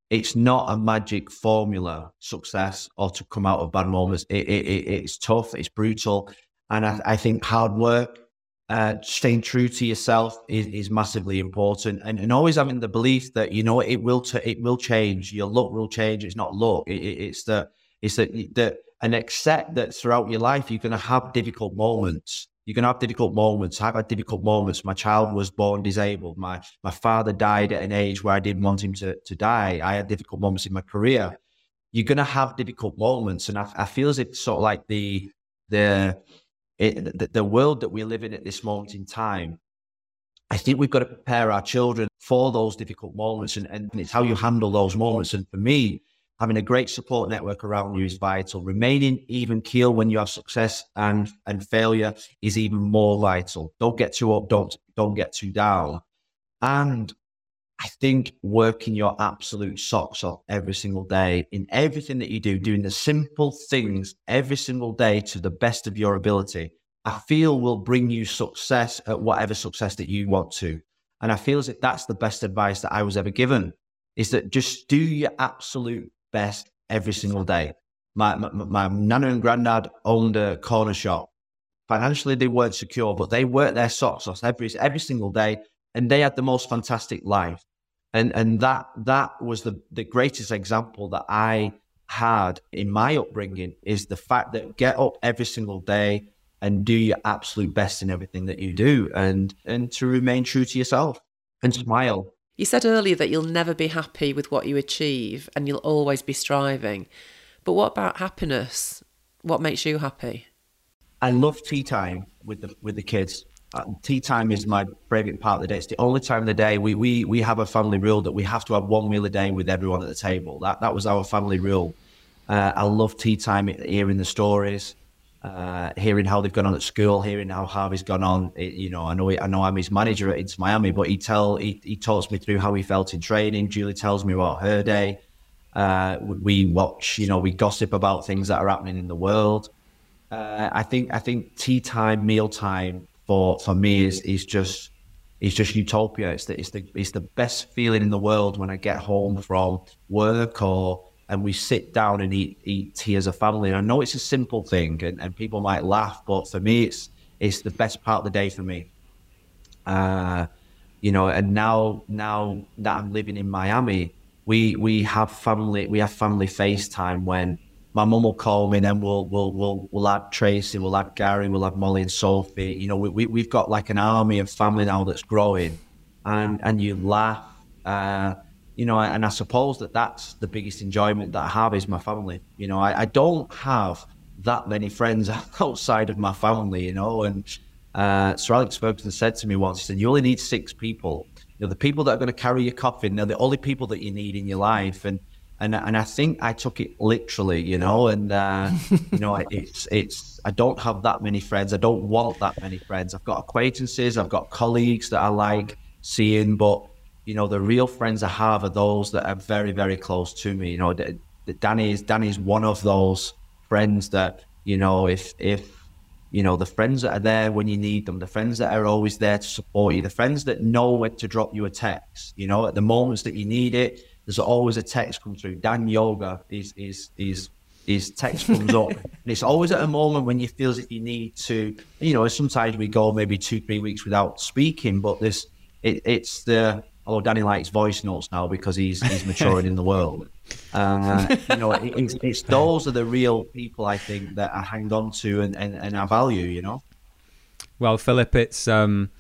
Speaker 3: it's not a magic formula success or to come out of bad moments. It, it's tough, it's brutal, and I, I think hard work uh, staying true to yourself is, is massively important, and, and always having the belief that you know it will t- it will change. Your luck will change. It's not luck. It, it, it's that it's that that and accept that throughout your life you're going to have difficult moments. You're going to have difficult moments. I've had difficult moments. My child was born disabled. My my father died at an age where I didn't want him to to die. I had difficult moments in my career. You're going to have difficult moments, and I, I feel as if sort of like the the it, the, the world that we live in at this moment in time, I think we've got to prepare our children for those difficult moments and, and it's how you handle those moments. And for me, having a great support network around you is vital. Remaining even keel when you have success and, and failure is even more vital. Don't get too up, don't, don't get too down. And I think working your absolute socks off every single day in everything that you do, doing the simple things every single day to the best of your ability, I feel will bring you success at whatever success that you want to. And I feel as if that's the best advice that I was ever given is that just do your absolute best every single day. My, my, my nana and granddad owned a corner shop. Financially, they weren't secure, but they worked their socks off every, every single day and they had the most fantastic life and and that that was the the greatest example that I had in my upbringing is the fact that get up every single day and do your absolute best in everything that you do and and to remain true to yourself and smile.
Speaker 1: You said earlier that you'll never be happy with what you achieve and you'll always be striving. But what about happiness? What makes you happy?
Speaker 3: I love tea time with the with the kids uh, tea time is my favorite part of the day. It's the only time of the day we, we we have a family rule that we have to have one meal a day with everyone at the table. That that was our family rule. Uh, I love tea time, hearing the stories, uh, hearing how they've gone on at school, hearing how Harvey's gone on. It, you know, I know I know I'm his manager at Inter Miami, but he tell he, he talks me through how he felt in training. Julie tells me about her day. Uh, we watch, you know, we gossip about things that are happening in the world. Uh, I think I think tea time, meal time for for me is is just it's just utopia. It's the it's the it's the best feeling in the world when I get home from work or and we sit down and eat eat tea as a family. And I know it's a simple thing and, and people might laugh, but for me it's it's the best part of the day for me. Uh, you know, and now now that I'm living in Miami, we we have family we have family FaceTime when my mum will call me and then we'll we'll we'll we'll add Tracey, we'll add Gary, we'll have Molly and Sophie. You know, we, we we've got like an army of family now that's growing, and and you laugh, uh, you know, and I suppose that that's the biggest enjoyment that I have is my family. You know, I, I don't have that many friends outside of my family. You know, and uh, Sir Alex Ferguson said to me once, he said, "You only need six people." You know, the people that are going to carry your coffin, they're the only people that you need in your life, and and and I think I took it literally, you know, and uh, you know, it's it's I don't have that many friends. I don't want that many friends. I've got acquaintances, I've got colleagues that I like seeing, but you know, the real friends I have are those that are very very close to me. You know, Danny is Danny's one of those friends that you know, if if you know the friends that are there when you need them, the friends that are always there to support you, the friends that know when to drop you a text. You know, at the moments that you need it there's always a text come through. Dan Yoga is is is his text comes up. and it's always at a moment when you feel that you need to, you know, sometimes we go maybe two, three weeks without speaking, but this, it, it's the, although Danny likes voice notes now because he's, he's maturing in the world. Uh, you know, it, it's, it's, those are the real people I think that I hang on to and, and, and I value, you know?
Speaker 2: Well, Philip, it's, um,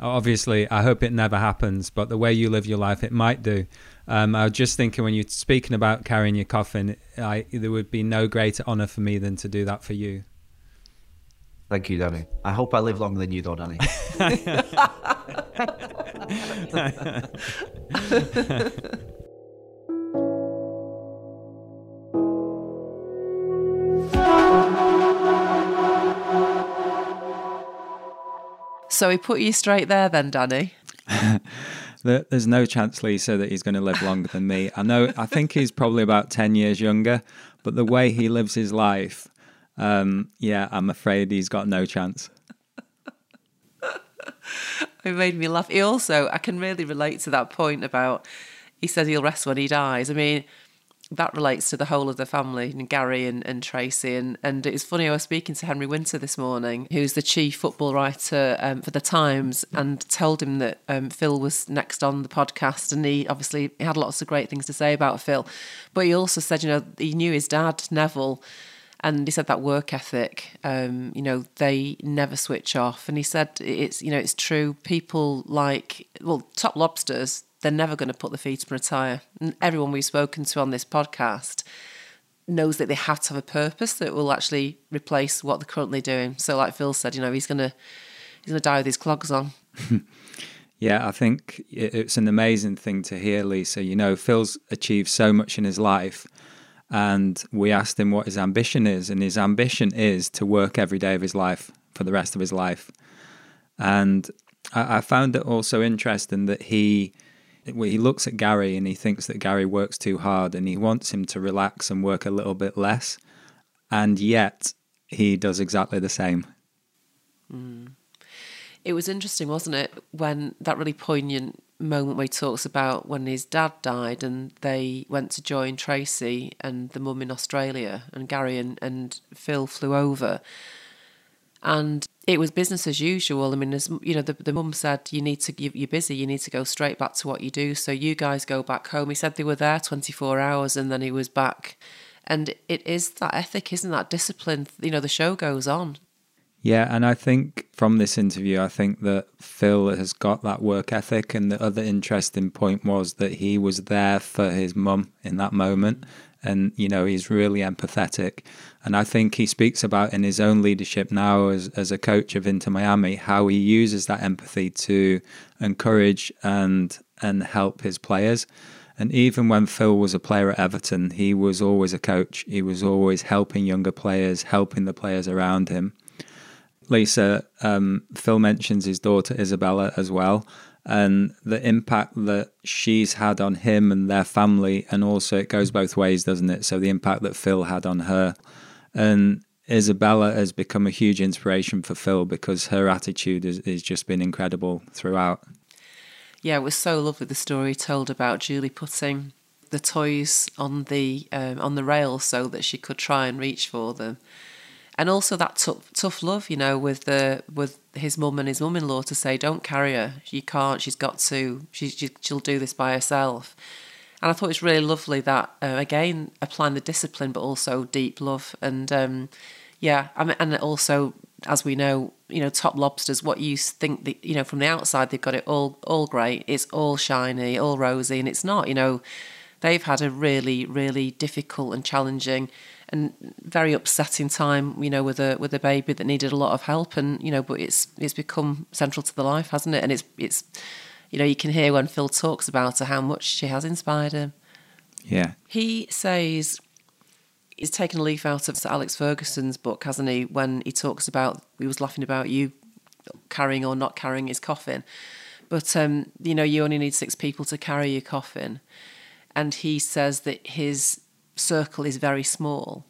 Speaker 2: obviously, I hope it never happens, but the way you live your life, it might do. Um, I was just thinking when you're speaking about carrying your coffin, I, there would be no greater honour for me than to do that for you.
Speaker 3: Thank you, Danny. I hope I live longer than you, though, Danny.
Speaker 1: so he put you straight there, then, Danny.
Speaker 2: There's no chance, Lisa, that he's going to live longer than me. I know. I think he's probably about ten years younger, but the way he lives his life, um, yeah, I'm afraid he's got no chance.
Speaker 1: it made me laugh. He also, I can really relate to that point about he said he'll rest when he dies. I mean, that relates to the whole of the family and Gary and, and Tracey. And, and it's funny, I was speaking to Henry Winter this morning, who's the chief football writer um, for The Times, and told him that um, Phil was next on the podcast. And he obviously had lots of great things to say about Phil. But he also said, you know, he knew his dad, Neville. And he said that work ethic, um, you know, they never switch off. And he said it's, you know, it's true. People like, well, top lobsters, they're never going to put the feet and retire. And everyone we've spoken to on this podcast knows that they have to have a purpose that will actually replace what they're currently doing. So, like Phil said, you know, he's gonna he's gonna die with his clogs on.
Speaker 2: yeah, I think it's an amazing thing to hear, Lisa. You know, Phil's achieved so much in his life. And we asked him what his ambition is, and his ambition is to work every day of his life for the rest of his life. And I, I found it also interesting that he he looks at Gary and he thinks that Gary works too hard and he wants him to relax and work a little bit less. And yet he does exactly the same.
Speaker 1: Mm. It was interesting, wasn't it, when that really poignant moment where he talks about when his dad died and they went to join Tracey and the mum in Australia and Gary and, and Phil flew over. And it was business as usual. I mean, as you know, the, the mum said, you need to, you, you're busy, you need to go straight back to what you do. So you guys go back home. He said they were there 24 hours and then he was back. And it is that ethic, isn't that discipline? You know, the show goes on.
Speaker 2: Yeah, and I think from this interview, I think that Phil has got that work ethic. And the other interesting point was that he was there for his mum in that moment and you know he's really empathetic. And i think he speaks about in his own leadership now as, as a coach of inter miami how he uses that empathy to encourage and and help his players. And even when phil was a player at everton he was always a coach. He was always helping younger players helping the players around him. Lisa um, phil mentions his daughter isabella as well and the impact that she's had on him and their family, and also it goes both ways, doesn't it? So the impact that Phil had on her, and Isabella has become a huge inspiration for Phil because her attitude has, has just been incredible throughout.
Speaker 1: Yeah, it was so lovely the story told about Julie putting the toys on the um, on the rail so that she could try and reach for them and also that tough, tough love, you know, with the with his mum and his mum-in-law to say, "Don't carry her. You can't. She's got to. She, she'll do this by herself." And I thought it's really lovely that uh, again applying the discipline, but also deep love, and um, yeah, I mean, and also as we know, you know, top lobsters. What you think that you know from the outside, they've got it all all great. It's all shiny, all rosy, and it's not. You know, they've had a really, really difficult and challenging and very upsetting time, you know, with a with a baby that needed a lot of help, and you know, but it's it's become central to the life, hasn't it? And it's it's, you know, you can hear when Phil talks about her how much she has inspired him.
Speaker 2: Yeah,
Speaker 1: he says he's taken a leaf out of Sir Alex Ferguson's book, hasn't he? When he talks about he was laughing about you carrying or not carrying his coffin, but um, you know, you only need six people to carry your coffin, and he says that his circle is very small.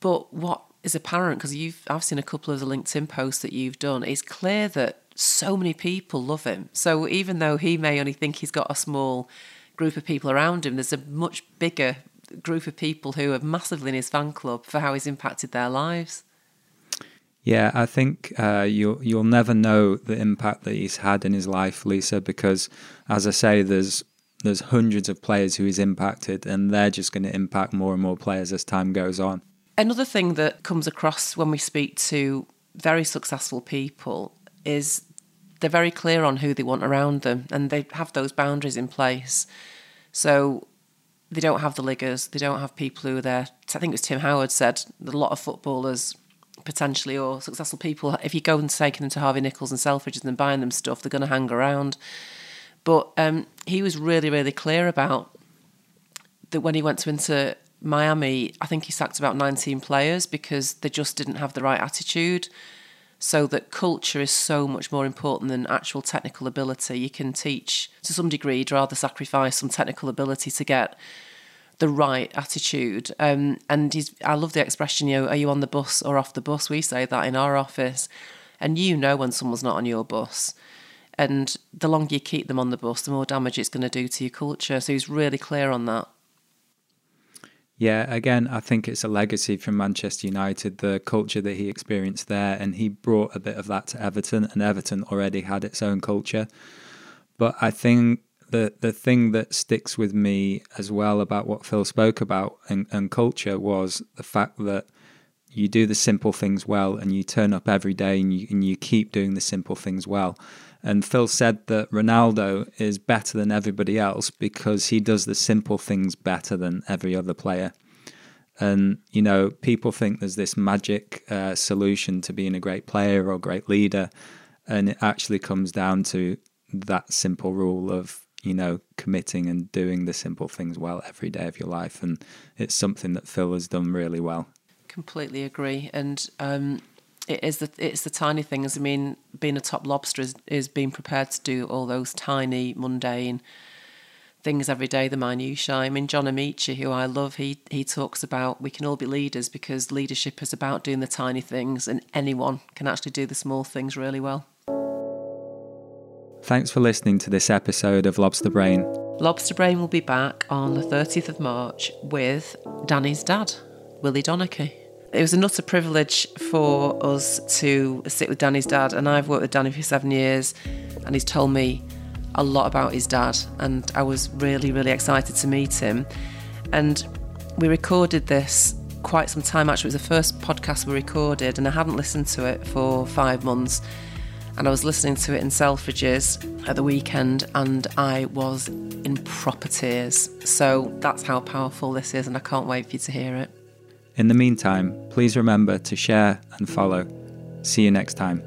Speaker 1: But what is apparent, because you've I've seen a couple of the LinkedIn posts that you've done, it's clear that so many people love him. So even though he may only think he's got a small group of people around him, there's a much bigger group of people who are massively in his fan club for how he's impacted their lives.
Speaker 2: Yeah, I think uh, you'll you'll never know the impact that he's had in his life, Lisa, because as I say, there's there's hundreds of players who he's impacted, and they're just going to impact more and more players as time goes on.
Speaker 1: Another thing that comes across when we speak to very successful people is they're very clear on who they want around them, and they have those boundaries in place. So they don't have the liggers, they don't have people who are there. I think it was Tim Howard said that a lot of footballers potentially or successful people, if you go and take them to Harvey Nichols and Selfridges and buying them stuff, they're going to hang around. But um, he was really, really clear about that when he went to Inter Miami, I think he sacked about 19 players because they just didn't have the right attitude. so that culture is so much more important than actual technical ability. You can teach to some degree, you'd rather sacrifice some technical ability to get the right attitude. Um, and I love the expression, you know, are you on the bus or off the bus? We say that in our office. And you know when someone's not on your bus. And the longer you keep them on the bus, the more damage it's going to do to your culture. So he's really clear on that.
Speaker 2: Yeah, again, I think it's a legacy from Manchester United, the culture that he experienced there, and he brought a bit of that to Everton, and Everton already had its own culture. But I think the the thing that sticks with me as well about what Phil spoke about and, and culture was the fact that you do the simple things well, and you turn up every day, and you and you keep doing the simple things well. And Phil said that Ronaldo is better than everybody else because he does the simple things better than every other player. And, you know, people think there's this magic uh, solution to being a great player or great leader. And it actually comes down to that simple rule of, you know, committing and doing the simple things well every day of your life. And it's something that Phil has done really well.
Speaker 1: Completely agree. And um, it is the it's the tiny things. I mean, being a top lobster is, is being prepared to do all those tiny, mundane things every day, the minutiae. I mean, John Amaechi, who I love, he he talks about we can all be leaders because leadership is about doing the tiny things, and anyone can actually do the small things really well.
Speaker 2: Thanks for listening to this episode of Lobster Brain.
Speaker 1: Lobster Brain will be back on the 30th of March with Danny's dad, Willie Donachie it was an utter privilege for us to sit with Danny's dad, and I've worked with Danny for seven years, and he's told me a lot about his dad, and I was really, really excited to meet him. And we recorded this quite some time actually. It was the first podcast we recorded, and I hadn't listened to it for five months. And I was listening to it in Selfridges at the weekend, and I was in proper tears. So that's how powerful this is, and I can't wait for you to hear it.
Speaker 2: In the meantime, please remember to share and follow. See you next time.